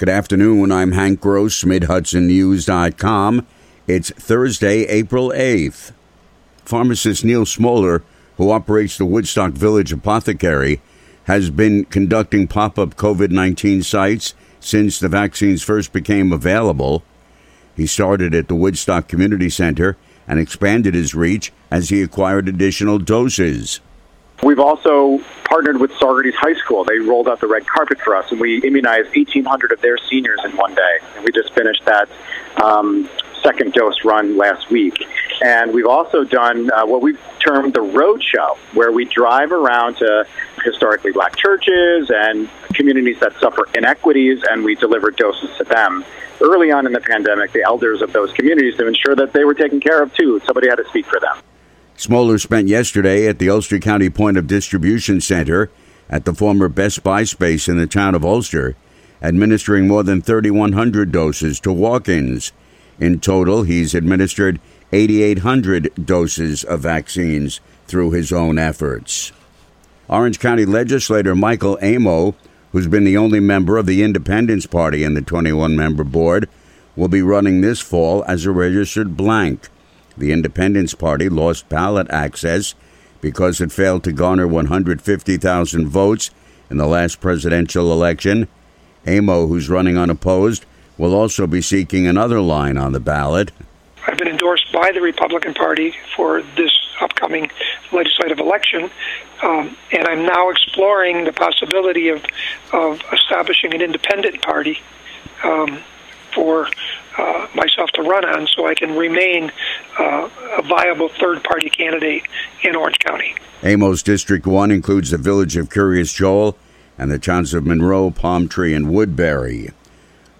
Good afternoon. I'm Hank Gross, MidHudsonNews.com. It's Thursday, April 8th. Pharmacist Neil Smoller, who operates the Woodstock Village Apothecary, has been conducting pop up COVID 19 sites since the vaccines first became available. He started at the Woodstock Community Center and expanded his reach as he acquired additional doses. We've also partnered with Saugerties High School. They rolled out the red carpet for us, and we immunized 1,800 of their seniors in one day. And we just finished that um, second dose run last week. And we've also done uh, what we've termed the road show, where we drive around to historically black churches and communities that suffer inequities, and we deliver doses to them. Early on in the pandemic, the elders of those communities to ensure that they were taken care of too. Somebody had to speak for them. Smoller spent yesterday at the Ulster County Point of Distribution Center at the former Best Buy space in the town of Ulster, administering more than 3,100 doses to walk ins. In total, he's administered 8,800 doses of vaccines through his own efforts. Orange County legislator Michael Amo, who's been the only member of the Independence Party in the 21 member board, will be running this fall as a registered blank. The Independence Party lost ballot access because it failed to garner 150,000 votes in the last presidential election. Amo, who's running unopposed, will also be seeking another line on the ballot. I've been endorsed by the Republican Party for this upcoming legislative election, um, and I'm now exploring the possibility of, of establishing an independent party um, for uh, myself to run on so I can remain uh, a viable third party candidate in Orange County. Amo's District 1 includes the village of Kiryas Joel and the towns of Monroe, Palm Tree, and Woodbury.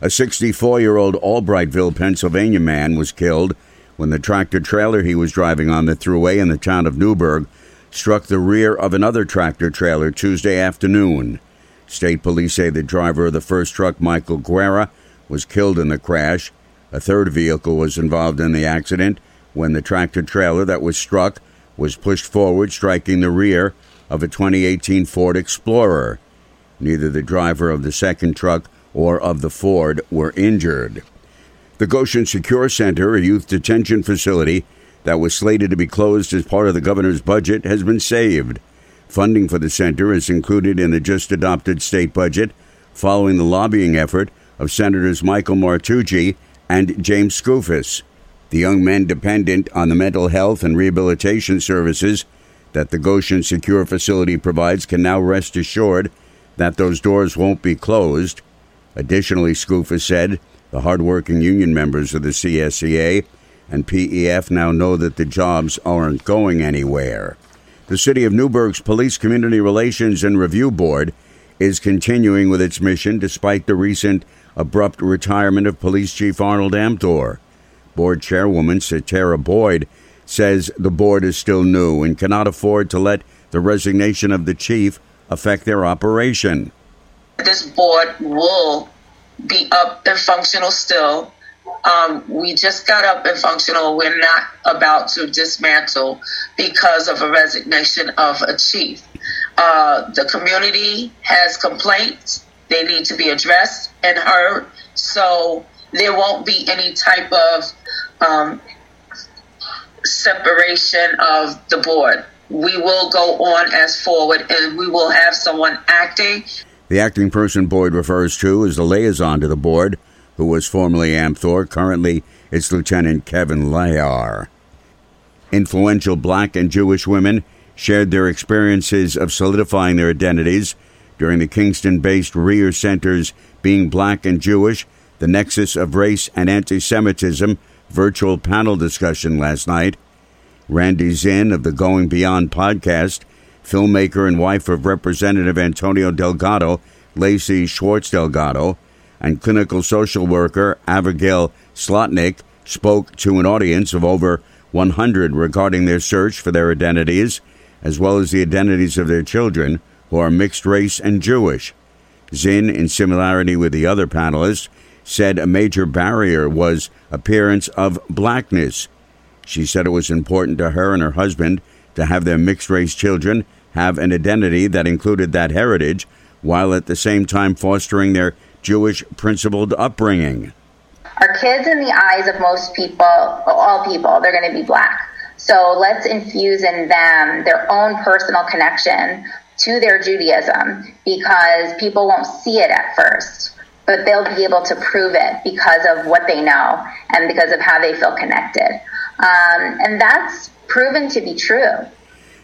A 64 year old Albrightville, Pennsylvania man was killed when the tractor trailer he was driving on the thruway in the town of Newburgh struck the rear of another tractor trailer Tuesday afternoon. State police say the driver of the first truck, Michael Guerra, was killed in the crash. A third vehicle was involved in the accident when the tractor trailer that was struck was pushed forward, striking the rear of a 2018 Ford Explorer. Neither the driver of the second truck or of the Ford were injured. The Goshen Secure Center, a youth detention facility that was slated to be closed as part of the governor's budget, has been saved. Funding for the center is included in the just adopted state budget following the lobbying effort of Senators Michael Martucci and James Skoufis. The young men dependent on the mental health and rehabilitation services that the Goshen Secure Facility provides can now rest assured that those doors won't be closed. Additionally, Skoufis said the hardworking union members of the CSEA and PEF now know that the jobs aren't going anywhere. The City of Newburgh's Police Community Relations and Review Board is continuing with its mission despite the recent abrupt retirement of Police Chief Arnold Amthor. Board Chairwoman Satara Boyd says the board is still new and cannot afford to let the resignation of the chief affect their operation. This board will be up and functional still. Um, we just got up and functional. We're not about to dismantle because of a resignation of a chief. Uh, the community has complaints they need to be addressed and heard. So there won't be any type of um, separation of the board. We will go on as forward and we will have someone acting. The acting person Boyd refers to is the liaison to the board, who was formerly Amthor. Currently, it's Lieutenant Kevin Layar. Influential black and Jewish women shared their experiences of solidifying their identities during the Kingston based Reher Center's Being Black and Jewish, the Nexus of Race and Anti Semitism virtual panel discussion last night. Randy Zinn of the Going Beyond podcast, filmmaker and wife of Representative Antonio Delgado, Lacey Schwartz Delgado, and clinical social worker Abigail Slotnick spoke to an audience of over 100 regarding their search for their identities, as well as the identities of their children who are mixed race and Jewish. Zinn, in similarity with the other panelists, said a major barrier was appearance of blackness. She said it was important to her and her husband to have their mixed race children have an identity that included that heritage, while at the same time fostering their Jewish principled upbringing. Our kids, in the eyes of most people, all people, they're going to be black. So let's infuse in them their own personal connection to their Judaism because people won't see it at first, but they'll be able to prove it because of what they know and because of how they feel connected. Um, and that's proven to be true.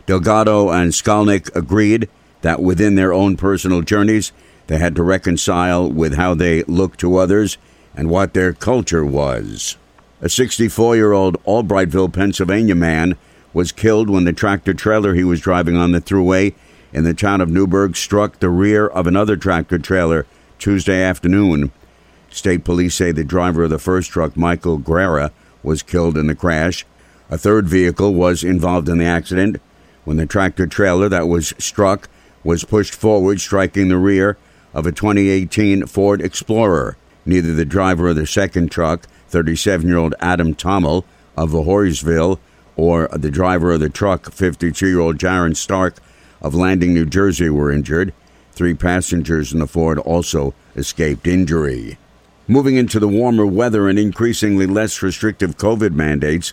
Delgado and Skolnick agreed that within their own personal journeys, they had to reconcile with how they looked to others and what their culture was. A 64 year old Albrightville, Pennsylvania man was killed when the tractor trailer he was driving on the thruway in the town of Newburgh struck the rear of another tractor trailer Tuesday afternoon. State police say the driver of the first truck, Michael Guerra, was killed in the crash. A third vehicle was involved in the accident when the tractor trailer that was struck was pushed forward, striking the rear of a 2018 Ford Explorer. Neither the driver of the second truck, 37 year old Adam Tommel of Vahorsville, or the driver of the truck, 52 year old Jaron Stark of Landing, New Jersey, were injured. Three passengers in the Ford also escaped injury. Moving into the warmer weather and increasingly less restrictive COVID mandates,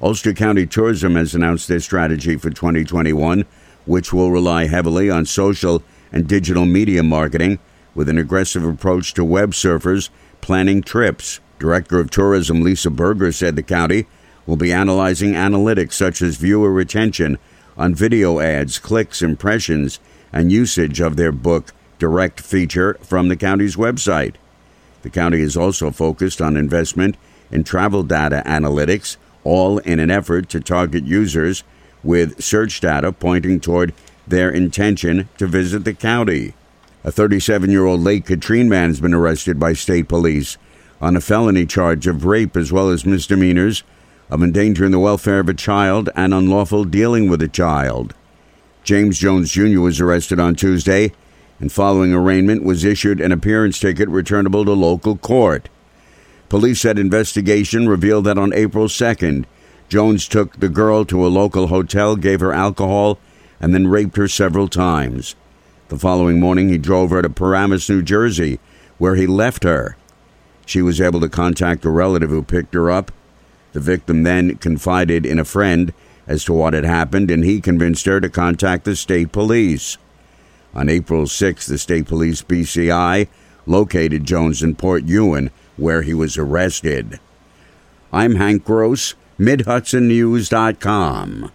Ulster County Tourism has announced their strategy for 2021, which will rely heavily on social and digital media marketing with an aggressive approach to web surfers planning trips. Director of Tourism Lisa Berger said the county will be analyzing analytics such as viewer retention on video ads, clicks, impressions, and usage of their book direct feature from the county's website. The county is also focused on investment in travel data analytics, all in an effort to target users with search data pointing toward their intention to visit the county. A 37 year old Lake Katrine man has been arrested by state police on a felony charge of rape as well as misdemeanors of endangering the welfare of a child and unlawful dealing with a child. James Jones Jr. was arrested on Tuesday and following arraignment was issued an appearance ticket returnable to local court. Police said investigation revealed that on April 2nd, Jones took the girl to a local hotel, gave her alcohol, and then raped her several times. The following morning, he drove her to Paramus, New Jersey, where he left her. She was able to contact a relative who picked her up. The victim then confided in a friend as to what had happened, and he convinced her to contact the state police. On April 6, the state police BCI located Jones in Port Ewen, where he was arrested. I'm Hank Gross, MidHudsonNews.com.